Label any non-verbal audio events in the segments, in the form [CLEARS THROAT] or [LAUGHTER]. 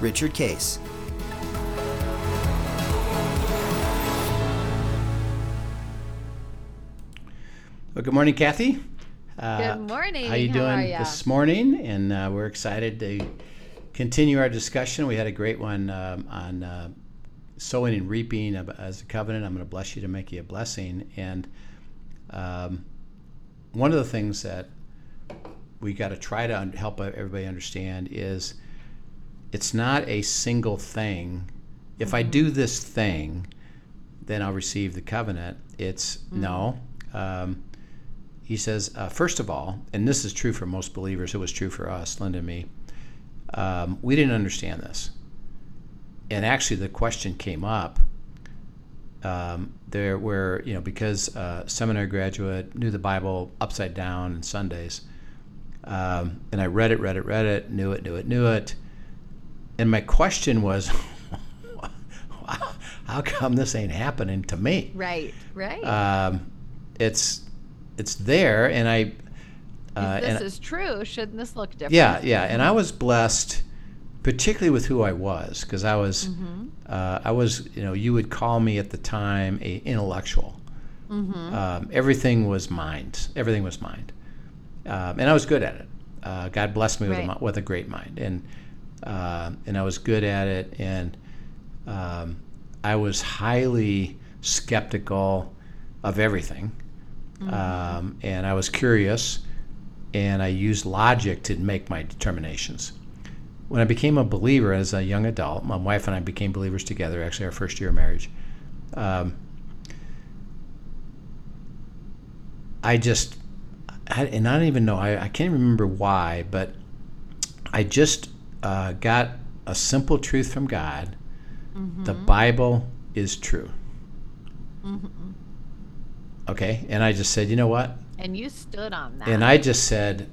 Richard Case. Well, good morning, Kathy. Uh, good morning. How you doing how this morning? And uh, we're excited to continue our discussion. We had a great one um, on uh, sowing and reaping as a covenant. I'm going to bless you to make you a blessing. And um, one of the things that we got to try to un- help everybody understand is it's not a single thing. If mm-hmm. I do this thing, then I'll receive the covenant. It's mm-hmm. no. Um, he says, uh, first of all, and this is true for most believers, it was true for us, Linda and me, um, we didn't understand this. And actually, the question came up um, there where, you know, because uh, seminary graduate, knew the Bible upside down and Sundays. Um, and I read it, read it, read it, knew it, knew it, knew it. And my question was, [LAUGHS] how come this ain't happening to me? Right, right. Um, it's it's there, and I. Uh, if this is true, shouldn't this look different? Yeah, yeah. And I was blessed, particularly with who I was, because I was, mm-hmm. uh, I was, you know, you would call me at the time a intellectual. Mm-hmm. Um, everything was mind. Everything was mind, um, and I was good at it. Uh, God blessed me with, a, with a great mind, and uh, and I was good at it, and um, I was highly skeptical of everything. Mm-hmm. Um, and I was curious, and I used logic to make my determinations. When I became a believer as a young adult, my wife and I became believers together, actually, our first year of marriage. Um, I just, I, and I don't even know, I, I can't remember why, but I just uh, got a simple truth from God mm-hmm. the Bible is true. Mm-hmm. Okay. And I just said, you know what? And you stood on that. And I just said,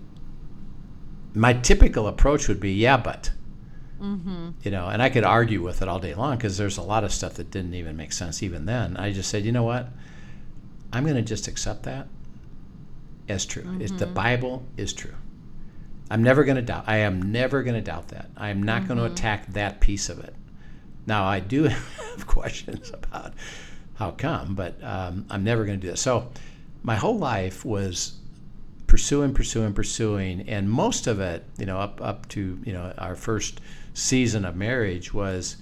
my typical approach would be, yeah, but. Mm-hmm. You know, and I could argue with it all day long because there's a lot of stuff that didn't even make sense even then. I just said, you know what? I'm going to just accept that as true. Mm-hmm. the Bible is true. I'm never going to doubt. I am never going to doubt that. I am not mm-hmm. going to attack that piece of it. Now, I do [LAUGHS] have questions about how come, but um, I'm never going to do that. So my whole life was pursuing, pursuing, pursuing, and most of it, you know, up up to you know our first season of marriage was,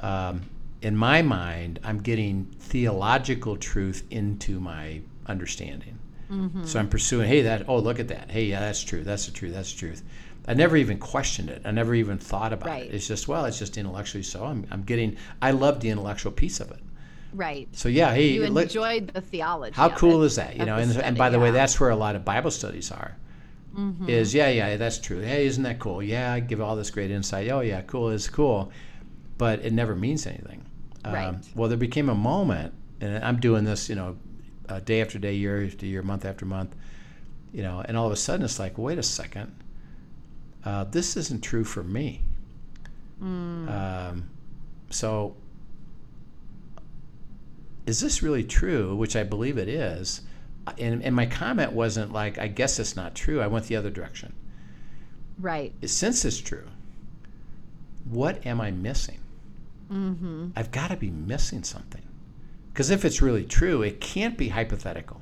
um, in my mind, I'm getting theological truth into my understanding. Mm-hmm. So I'm pursuing. Hey, that. Oh, look at that. Hey, yeah, that's true. That's the truth. That's the truth. I never even questioned it. I never even thought about right. it. It's just well, it's just intellectually so. I'm, I'm getting. I love the intellectual piece of it. Right. So yeah, hey, you enjoyed the theology. How cool is that? You know, and, study, and by the yeah. way, that's where a lot of Bible studies are. Mm-hmm. Is yeah, yeah, that's true. Hey, isn't that cool? Yeah, I give all this great insight. Oh yeah, cool is cool, but it never means anything. Right. Um, well, there became a moment, and I'm doing this, you know, uh, day after day, year after year, month after month, you know, and all of a sudden it's like, wait a second, uh, this isn't true for me. Mm. Um, so is this really true? Which I believe it is. And, and my comment wasn't like, I guess it's not true. I went the other direction. Right. Since it's true, what am I missing? Mm-hmm. I've got to be missing something. Because if it's really true, it can't be hypothetical.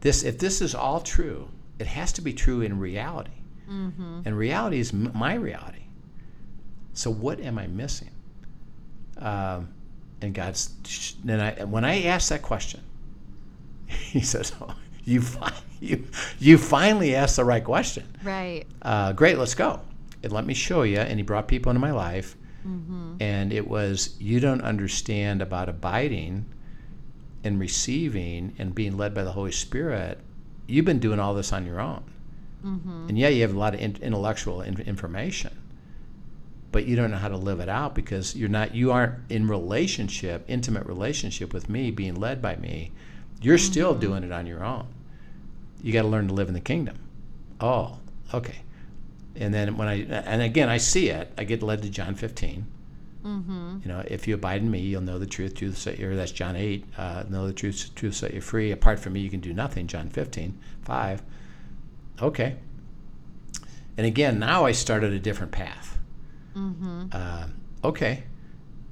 This, if this is all true, it has to be true in reality. Mm-hmm. And reality is m- my reality. So what am I missing? Um, and God's and I when I asked that question, [LAUGHS] He says, "Oh, you fi- [LAUGHS] you you finally asked the right question. Right. Uh, great, let's go. And let me show you." And He brought people into my life, mm-hmm. and it was you don't understand about abiding and receiving and being led by the Holy Spirit. You've been doing all this on your own, mm-hmm. and yeah, you have a lot of in- intellectual in- information, but you don't know how to live it out because you're not you aren't in relationship, intimate relationship with me, being led by me. You're still doing it on your own. You got to learn to live in the kingdom. Oh, okay. And then when I and again I see it, I get led to John 15. Mm-hmm. You know, if you abide in me, you'll know the truth. Truth set you. That's John 8. Uh, know the truth. Truth set you free. Apart from me, you can do nothing. John 15, 5. Okay. And again, now I started a different path. Mm-hmm. Uh, okay.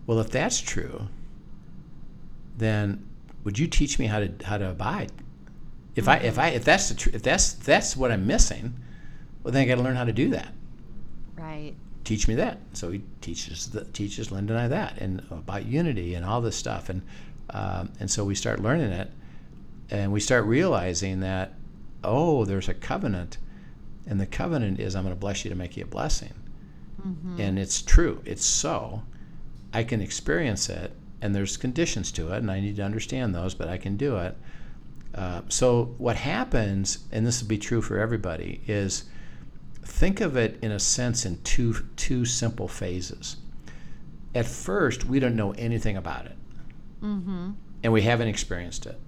Well, if that's true, then would you teach me how to how to abide? If I if I if that's the tr- if that's that's what I'm missing, well then I got to learn how to do that. Right. Teach me that. So he teaches the, teaches Linda and I that and about unity and all this stuff and um, and so we start learning it and we start realizing that oh there's a covenant and the covenant is I'm going to bless you to make you a blessing Mm-hmm. and it's true it's so i can experience it and there's conditions to it and i need to understand those but i can do it uh, so what happens and this will be true for everybody is think of it in a sense in two two simple phases at first we don't know anything about it Mm-hmm. and we haven't experienced it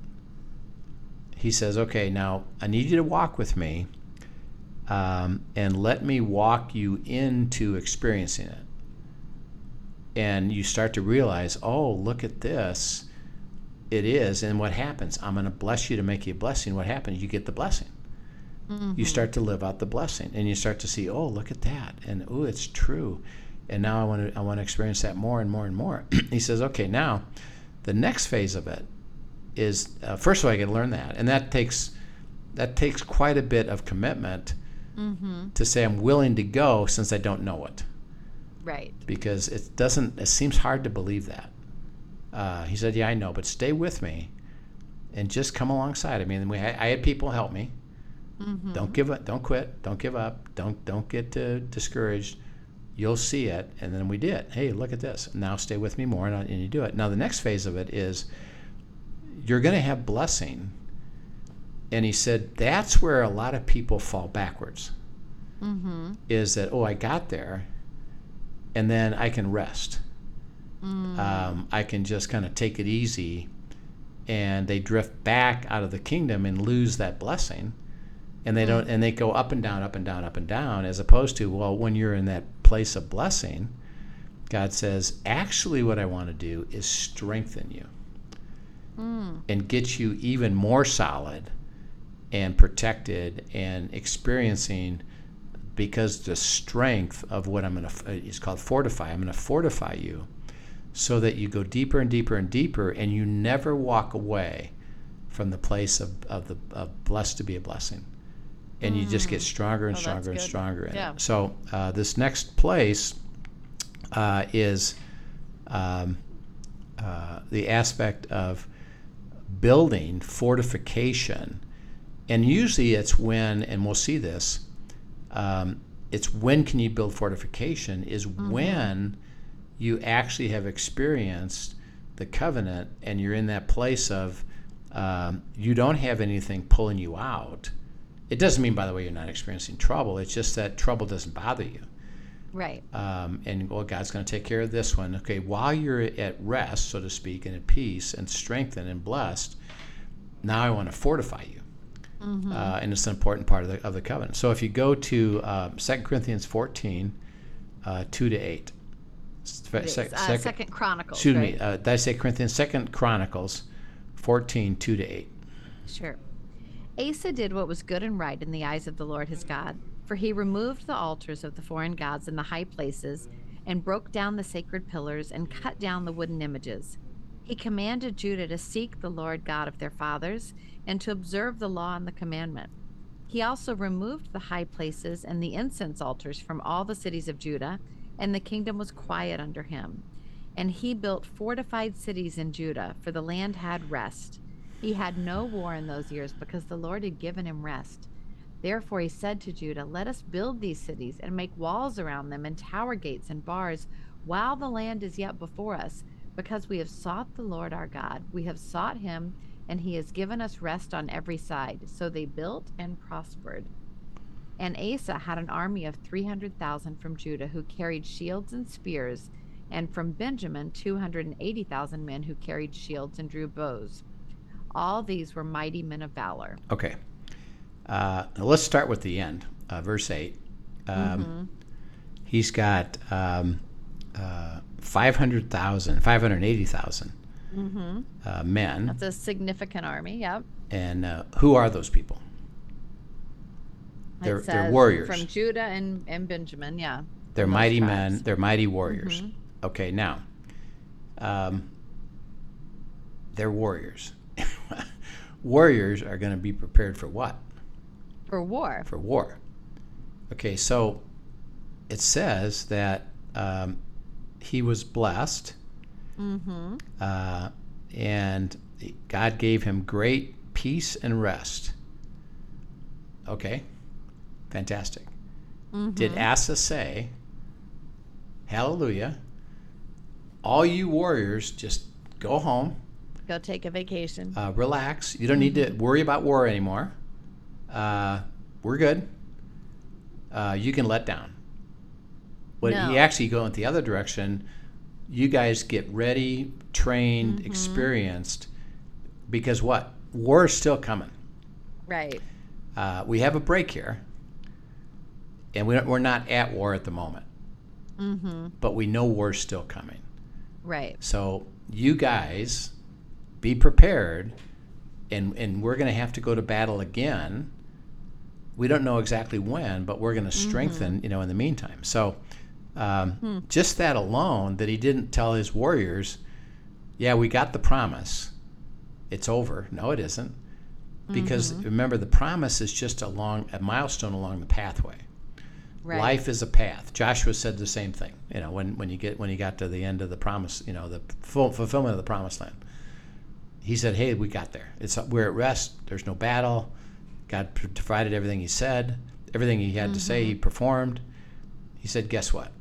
he says okay now i need you to walk with me um, and let me walk you into experiencing it. And you start to realize, oh, look at this. It is. And what happens? I'm going to bless you to make you a blessing. What happens? You get the blessing. You start to live out the blessing, and you start to see, oh, look at that, and oh, it's true. And now I want to, I want to experience that more and more and more. [CLEARS THROAT] he says, okay, now, the next phase of it is, uh, first of all, I got to learn that, and that takes, that takes quite a bit of commitment Mm-hmm. to say I'm willing to go since I don't know it Right. because it doesn't it seems hard to believe that uh, he said yeah I know but stay with me and just come alongside of me and we I had people help me Mm-hmm. don't give up don't quit don't give up don't don't get uh, discouraged you'll see it and then we did hey look at this now stay with me more and, and you do it now the next phase of it is you're going to have blessing and he said that's where a lot of people fall backwards Mm-hmm. is that oh I got there, and then I can rest. Mm. Um, I can just kind of take it easy, and they drift back out of the kingdom and lose that blessing, and they don't and they go up and down, up and down, up and down, as opposed to well when you're in that place of blessing, God says actually what I want to do is strengthen you Mm. and get you even more solid and protected and experiencing because the strength of what I'm going to is called fortify. I'm going to fortify you so that you go deeper and deeper and deeper and you never walk away from the place of, of the of blessed to be a blessing. And you just get stronger and Oh, stronger and stronger in Yeah. it. So uh, this next place uh, is um, uh, the aspect of building fortification. And usually it's when and we'll see this um, it's when can you build fortification is when you actually have experienced the covenant and you're in that place of um, you don't have anything pulling you out it doesn't mean by the way you're not experiencing trouble it's just that trouble doesn't bother you Right. um, and well, God's going to take care of this one. Okay, while you're at rest, so to speak, and at peace and strengthened and blessed, now I want to fortify you. Uh, and it's an important part of the, of the covenant. So if you go to uh, 2 Corinthians 14, uh, 2 to 8. S- It is. Uh, second- second Chronicles. excuse right? me, uh, did I say Corinthians? Second Chronicles 14, 2 to 8. Sure. Asa did what was good and right in the eyes of the Lord his God, for he removed the altars of the foreign gods in the high places, and broke down the sacred pillars, and cut down the wooden images. He commanded Judah to seek the Lord God of their fathers, and to observe the law and the commandment. He also removed the high places and the incense altars from all the cities of Judah, and the kingdom was quiet under him. And he built fortified cities in Judah, for the land had rest. He had no war in those years because the Lord had given him rest. Therefore he said to Judah, Let us build these cities and make walls around them and tower gates and bars while the land is yet before us, because we have sought the Lord our God. We have sought him, and he has given us rest on every side. So they built and prospered. And Asa had an army of 300,000 from Judah who carried shields and spears, and from Benjamin 280,000 men who carried shields and drew bows. All these were mighty men of valor. Okay. Uh, let's start with the end, uh, verse 8. Um, He's got um, uh, 500,000, 580,000 uh, men. That's a significant army, yep. And uh, who are those people? They're, they're warriors. From Judah and, and Benjamin, yeah. They're mighty tribes. men. They're mighty warriors. Mm-hmm. Okay, now, um, they're warriors. [LAUGHS] warriors are going to be prepared for what? For war. For war. Okay, so it says that um, he was blessed, Mm-hmm. uh, and God gave him great peace and rest. Okay, fantastic. Did Asa say, Hallelujah? All you warriors, just go home, Go take a vacation. uh, relax. You don't need to worry about war anymore. Uh, we're good. Uh, you can let down. But No. he actually going the other direction. You guys get ready, trained, experienced, because what? War is still coming. right. Uh, we have a break here, and we don't, we're not at war at the moment. Mm-hmm. But we know war's still coming. Right. So you guys be prepared, and and we're going to have to go to battle again. We don't know exactly when, but we're going to mm-hmm. strengthen. You know, in the meantime. So um, hmm. just that alone, that he didn't tell his warriors, "Yeah, we got the promise. It's over." No, it isn't, because mm-hmm. remember the promise is just along a milestone along the pathway. Right. Life is a path. Joshua said the same thing. You know, when, when you get when he got to the end of the promise, you know, the full fulfillment of the promised land. He said, "Hey, we got there. It's we're at rest. There's no battle. God provided everything He said. Everything He had to say, He mm-hmm. performed." He said, "Guess what?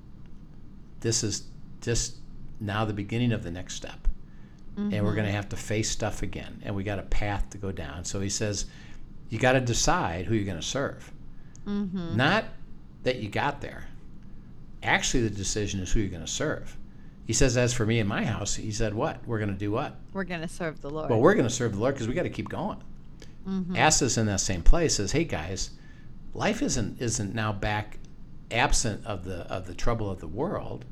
This is just now the beginning of the next step, and we're mm-hmm. going to have to face stuff again, and we got a path to go down." So He says, "You got to decide who you're going to serve." Mm-hmm. Not that you got there. Actually, the decision is who you're going to serve. He says, as for me and my house, he said, what? We're going to do what? We're going to serve the Lord. Well, we're going to serve the Lord because we got to keep going. Asa's in that same place. Says, hey guys, life isn't isn't now back absent of the of the trouble of the world.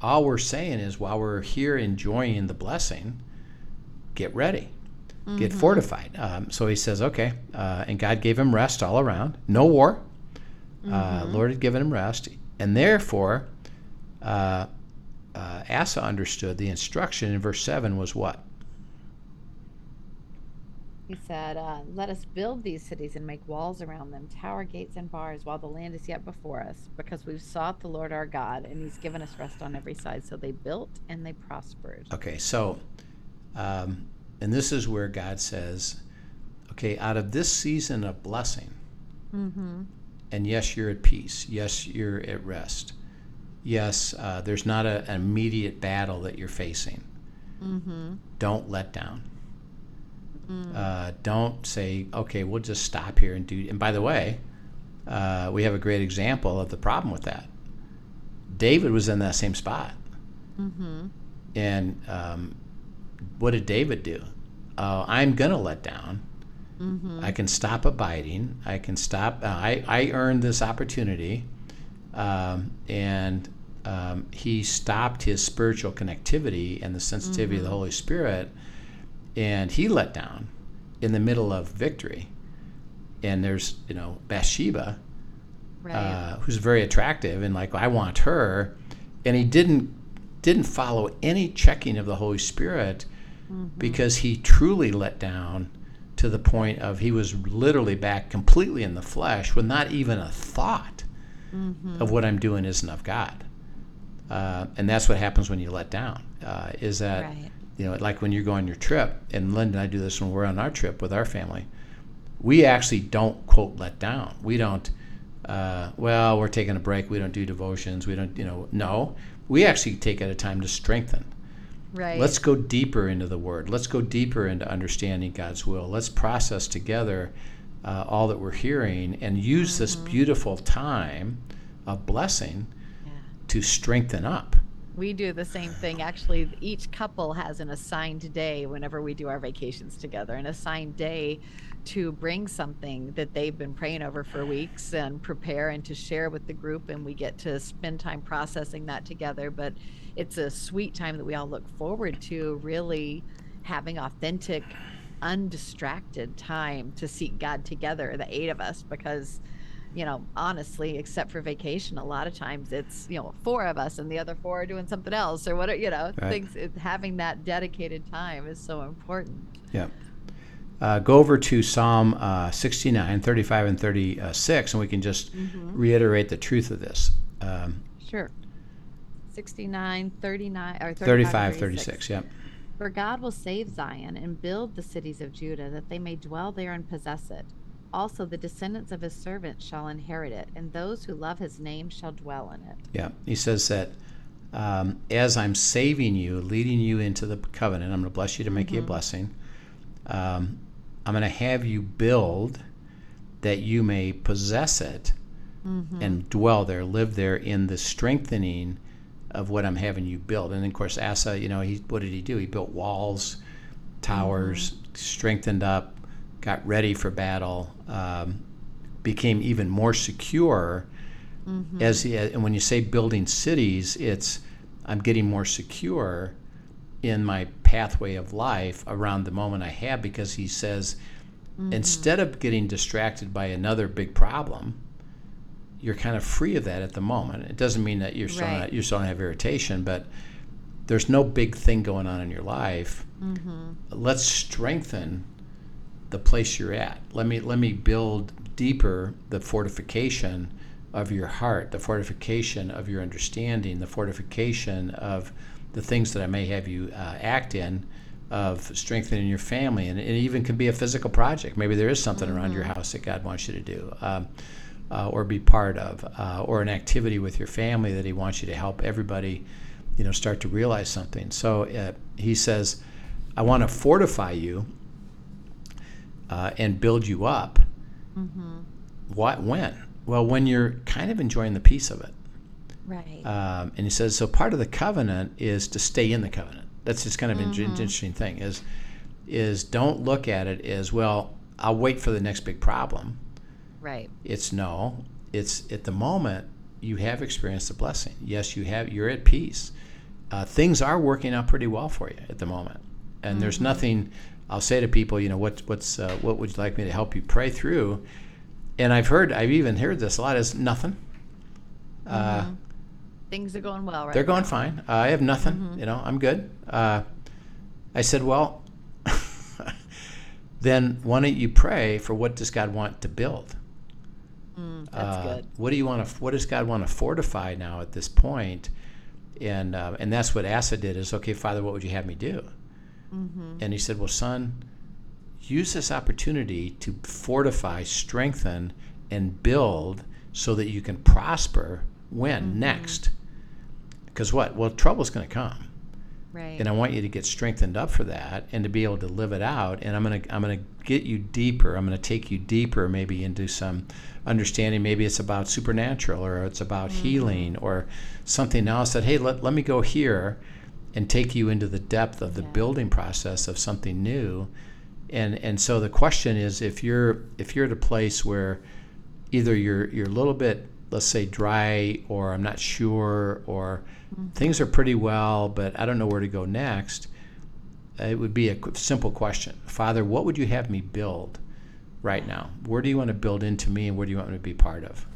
All we're saying is while we're here enjoying the blessing, get ready, get fortified. Um, so he says, okay, uh, and God gave him rest all around, no war. Uh, Lord had given him rest, and therefore, uh, uh, Asa understood the instruction in verse seven was what? He said, uh, Let us build these cities and make walls around them, tower gates and bars, while the land is yet before us, because we've sought the Lord our God, and he's given us rest on every side. So they built and they prospered. Okay, so, um, and this is where God says, okay, out of this season of blessing, Mm-hmm. and yes, you're at peace. Yes, you're at rest. Yes, uh, there's not a, an immediate battle that you're facing. Mm-hmm. Don't let down. Uh, don't say, okay, we'll just stop here and do. And by the way, uh, we have a great example of the problem with that. David was in that same spot. Mm-hmm. And um, what did David do? Uh, I'm going to let down. Mm-hmm. I can stop abiding. I can stop. Uh, I, I earned this opportunity. Um, and um, he stopped his spiritual connectivity and the sensitivity of the Holy Spirit. And he let down in the middle of victory. And there's, you know, Bathsheba, Right. uh, who's very attractive and like I want her, and he didn't didn't follow any checking of the Holy Spirit because he truly let down to the point of he was literally back completely in the flesh with not even a thought of what I'm doing isn't of God. Uh, and that's what happens when you let down. Uh, is that Right. you know like when you go on your trip, and Linda and I do this when we're on our trip with our family. We actually don't quote let down. We don't. Uh, well, we're taking a break. We don't do devotions. We don't. You know. No, we actually take it a time to strengthen. right. Let's go deeper into the Word. Let's go deeper into understanding God's will. Let's process together uh, all that we're hearing and use this beautiful time of blessing Yeah. to strengthen up. We do the same thing. Actually, each couple has an assigned day whenever we do our vacations together, an assigned day to bring something that they've been praying over for weeks and prepare and to share with the group. And we get to spend time processing that together. But it's a sweet time that we all look forward to, really having authentic, undistracted time to seek God together, the eight of us, because you know, honestly, except for vacation, a lot of times it's, you know, four of us and the other four are doing something else or what, you know, Right. things, it, having that dedicated time is so important. Yeah. Uh, go over to Psalm uh, 69, 35, and 36, and we can just reiterate the truth of this. Um, Sure. 69, 39, or 35, 35, 36. 36, yep. For God will save Zion and build the cities of Judah, that they may dwell there and possess it. Also, the descendants of his servants shall inherit it, and those who love his name shall dwell in it. Yeah, he says that um, as I'm saving you, leading you into the covenant, I'm going to bless you to make you a blessing. Um, I'm going to have you build that you may possess it and dwell there, live there in the strengthening of what I'm having you build. And of course, Asa, you know, he what did he do? He built walls, towers, mm-hmm. strengthened up, got ready for battle, um, became even more secure mm-hmm. as he, and when you say building cities, it's I'm getting more secure in my pathway of life around the moment I have because he says mm-hmm. instead of getting distracted by another big problem, you're kind of free of that at the moment. It doesn't mean that you're still Right. not, you still don't have irritation, but there's no big thing going on in your life. Let's strengthen the place you're at. Let me let me build deeper the fortification of your heart, the fortification of your understanding, the fortification of the things that I may have you uh, act in, of strengthening your family, and it even can be a physical project. Maybe there is something around your house that God wants you to do. Um, uh, or be part of, uh, or an activity with your family that he wants you to help everybody, you know, start to realize something. So uh, he says, "I want to fortify you uh, and build you up." What? When? Well, when you're kind of enjoying the peace of it. Right. Um, and he says, so part of the covenant is to stay in the covenant. That's just kind of an Mm-hmm. in- interesting thing. Is is don't look at it as well. I'll wait for the next big problem. Right. It's no. It's at the moment you have experienced the blessing. Yes, you have. You're at peace. Uh, things are working out pretty well for you at the moment, and there's nothing. I'll say to people, you know, what what's uh, what would you like me to help you pray through? And I've heard, I've even heard this a lot. Is nothing. Uh, Things are going well right they're going now. fine. Uh, I have nothing. You know, I'm good. Uh, I said, well, [LAUGHS] then why don't you pray for what does God want to build? That's Uh, good. What do you want to? What does God want to fortify now at this point? And uh, and that's what Asa did. Is okay, Father, what would you have me do? Mm-hmm. And he said, Well, son, use this opportunity to fortify, strengthen, and build so that you can prosper. When Mm-hmm. next? Because what? Well, trouble's going to come Right. and I want you to get strengthened up for that and to be able to live it out. And I'm gonna I'm gonna get you deeper. I'm gonna take you deeper, maybe into some understanding. Maybe it's about supernatural, or it's about mm-hmm. healing, or something else. That hey, let let me go here and take you into the depth of the Yeah. building process of something new. And and so the question is, if you're if you're at a place where either you're you're a little bit let's say dry or I'm not sure or things are pretty well but I don't know where to go next it would be a simple question father what would you have me build right now where do you want to build into me and where do you want me to be part of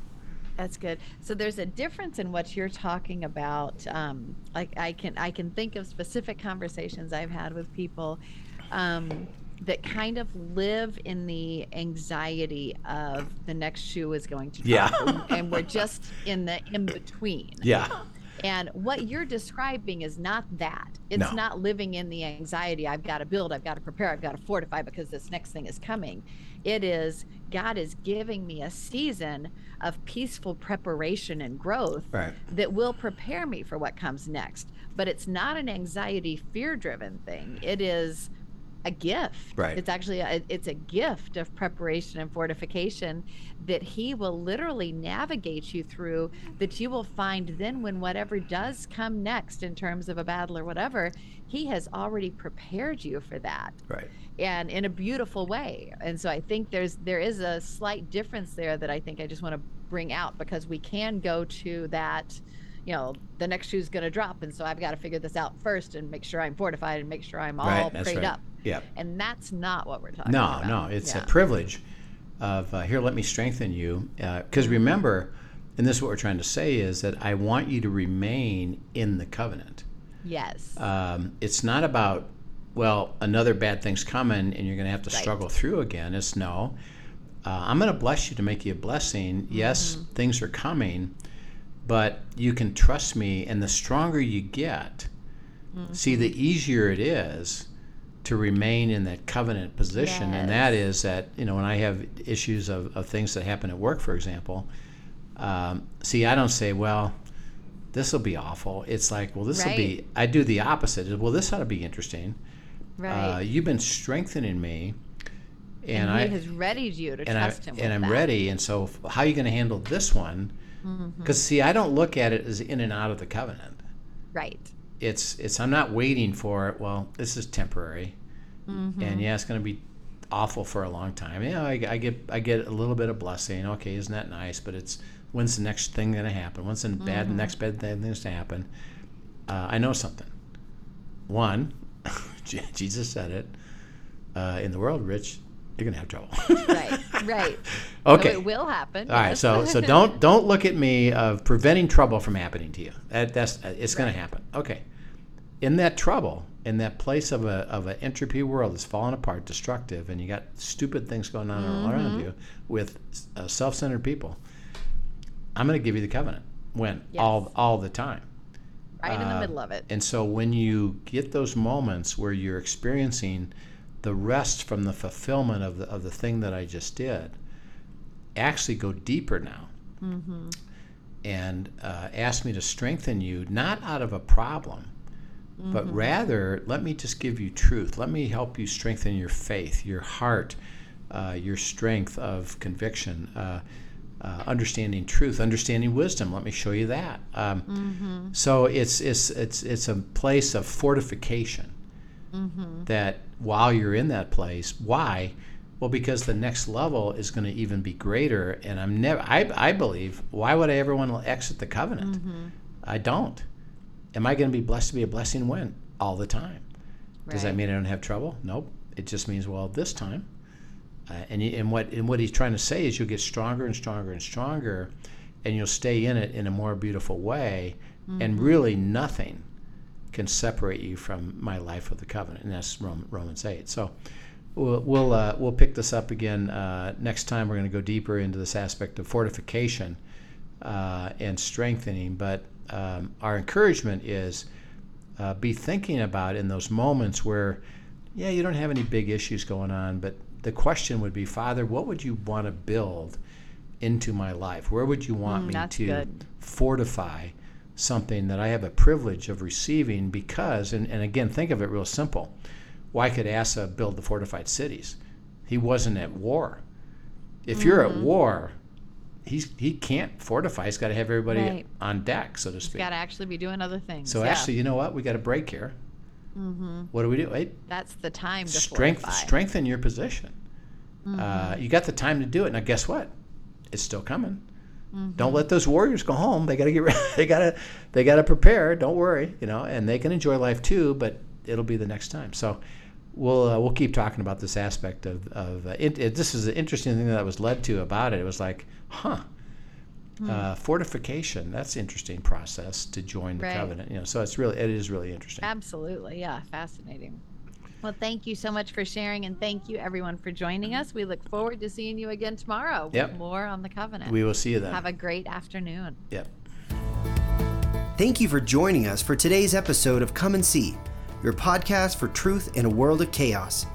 That's good. So there's a difference in what you're talking about. Um, like I can I can think of specific conversations I've had with people um, that kind of live in the anxiety of the next shoe is going to drop, Yeah. and- we're just in the in between. yeah And what you're describing is not that. It's No. not living in the anxiety. I've got to build, I've got to prepare, I've got to fortify because this next thing is coming. It is God is giving me a season of peaceful preparation and growth right that will prepare me for what comes next. But it's not an anxiety, fear driven thing. It is a gift. Right. It's actually a, it's a gift of preparation and fortification that he will literally navigate you through that you will find then when whatever does come next in terms of a battle or whatever, he has already prepared you for that. Right. And in a beautiful way. And so I think there's there is a slight difference there that I think I just want to bring out because we can go to that you know, the next shoe's going to drop. And so I've got to figure this out first and make sure I'm fortified and make sure I'm all Right, prayed right. up. Yeah. And that's not what we're talking No, about. no, no. it's Yeah. a privilege of uh, here. Let me strengthen you, because remember, and this is what we're trying to say is that I want you to remain in the covenant. Yes. Um, it's not about well, another bad thing's coming and you're going to have to Right. struggle through again. It's no. Uh, I'm going to bless you to make you a blessing. Yes, Mm-hmm. things are coming, but you can trust me. And the stronger you get, see, the easier it is to remain in that covenant position. And that is that, you know, when I have issues of, of things that happen at work, for example, um, see, I don't say, well, this will be awful. It's like, well, this will be, I do the opposite. Well, this ought to be interesting. right. Uh, you've been strengthening me. And, and I, he has readied you to and I trust him. and I'm that. ready. And so, how are you going to handle this one? Mm-hmm. Because see, I don't look at it as in and out of the covenant. Right. It's it's I'm not waiting for it. Well, this is temporary, Mm-hmm. and yeah, it's going to be awful for a long time. Yeah, I, I get I get a little bit of blessing. Okay, isn't that nice? But it's when's the next thing going to happen? When's the bad Mm-hmm. next bad thing things to happen? Uh, I know something. One, [LAUGHS] Jesus said it. Uh, in the world, Rich, you're going to have trouble. Right. Right. [LAUGHS] Okay. So it will happen. All right, yes. so so don't [LAUGHS] don't look at me of preventing trouble from happening to you. That, that's it's going to happen. Okay, in that trouble, in that place of a of an entropy world that's falling apart, destructive, and you got stupid things going on all Mm-hmm. around you with uh, self-centered people, I'm going to give you the covenant when all all the time. right in the Uh, middle of it. And so when you get those moments where you're experiencing the rest from the fulfillment of the, of the thing that I just did, actually go deeper now and uh, ask me to strengthen you, not out of a problem, but rather let me just give you truth. Let me help you strengthen your faith, your heart, uh, your strength of conviction. Uh, uh, understanding truth, understanding wisdom. Let me show you that. Um, So it's it's it's it's a place of fortification. Mm-hmm. That while you're in that place, why? Well, because the next level is going to even be greater. And I'm never. I I believe. Why would I ever want to exit the covenant? Mm-hmm. I don't. Am I going to be blessed to be a blessing when? All the time. Does that mean I don't have trouble? Nope. It just means well, this time. Uh, and, and what and what he's trying to say is you'll get stronger and stronger and stronger, and you'll stay in it in a more beautiful way, and mm-hmm. really nothing can separate you from my life of the covenant, and that's Romans eight. So we'll we'll, uh, we'll pick this up again uh, next time. We're going to go deeper into this aspect of fortification uh, and strengthening. But um, our encouragement is uh, be thinking about in those moments where, yeah, you don't have any big issues going on, but the question would be, Father, what would you want to build into my life? Where would you want Mm, me to good. fortify something that I have a privilege of receiving because, and, and again, think of it real simple. Why could Asa build the fortified cities? He wasn't at war. If you're Mm-hmm. at war, he's he can't fortify. He's got to have everybody Right. on deck, so to speak. Got to actually be doing other things. So yeah. actually, you know what? We got a break here. What do we do? Wait, that's the time to strength, fortify. strengthen your position. Mm-hmm. Uh, you got the time to do it. Now, guess what? It's still coming. Mm-hmm. Don't let those warriors go home. They got to get ready. [LAUGHS] They got to they got to prepare. Don't worry, you know, and they can enjoy life too. But it'll be the next time. So we'll uh, we'll keep talking about this aspect of of uh, it, it, this is an interesting thing that I was led to about it. It was like, huh. Hmm. Uh, fortification. That's interesting process to join the Right. covenant. You know, so it's really it is really interesting. Absolutely. Yeah. Fascinating. Well, thank you so much for sharing, and thank you everyone for joining us. We look forward to seeing you again tomorrow Yep. with more on the covenant. We will see you then. Have a great afternoon. yep. Thank you for joining us for today's episode of Come and See, your podcast for truth in a world of chaos.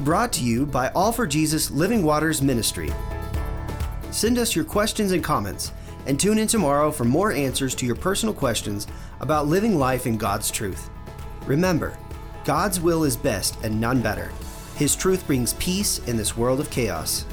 Brought to you by All for Jesus Living Waters Ministry. Send us your questions and comments, and tune in tomorrow for more answers to your personal questions about living life in God's truth. Remember, God's will is best and none better. His truth brings peace in this world of chaos.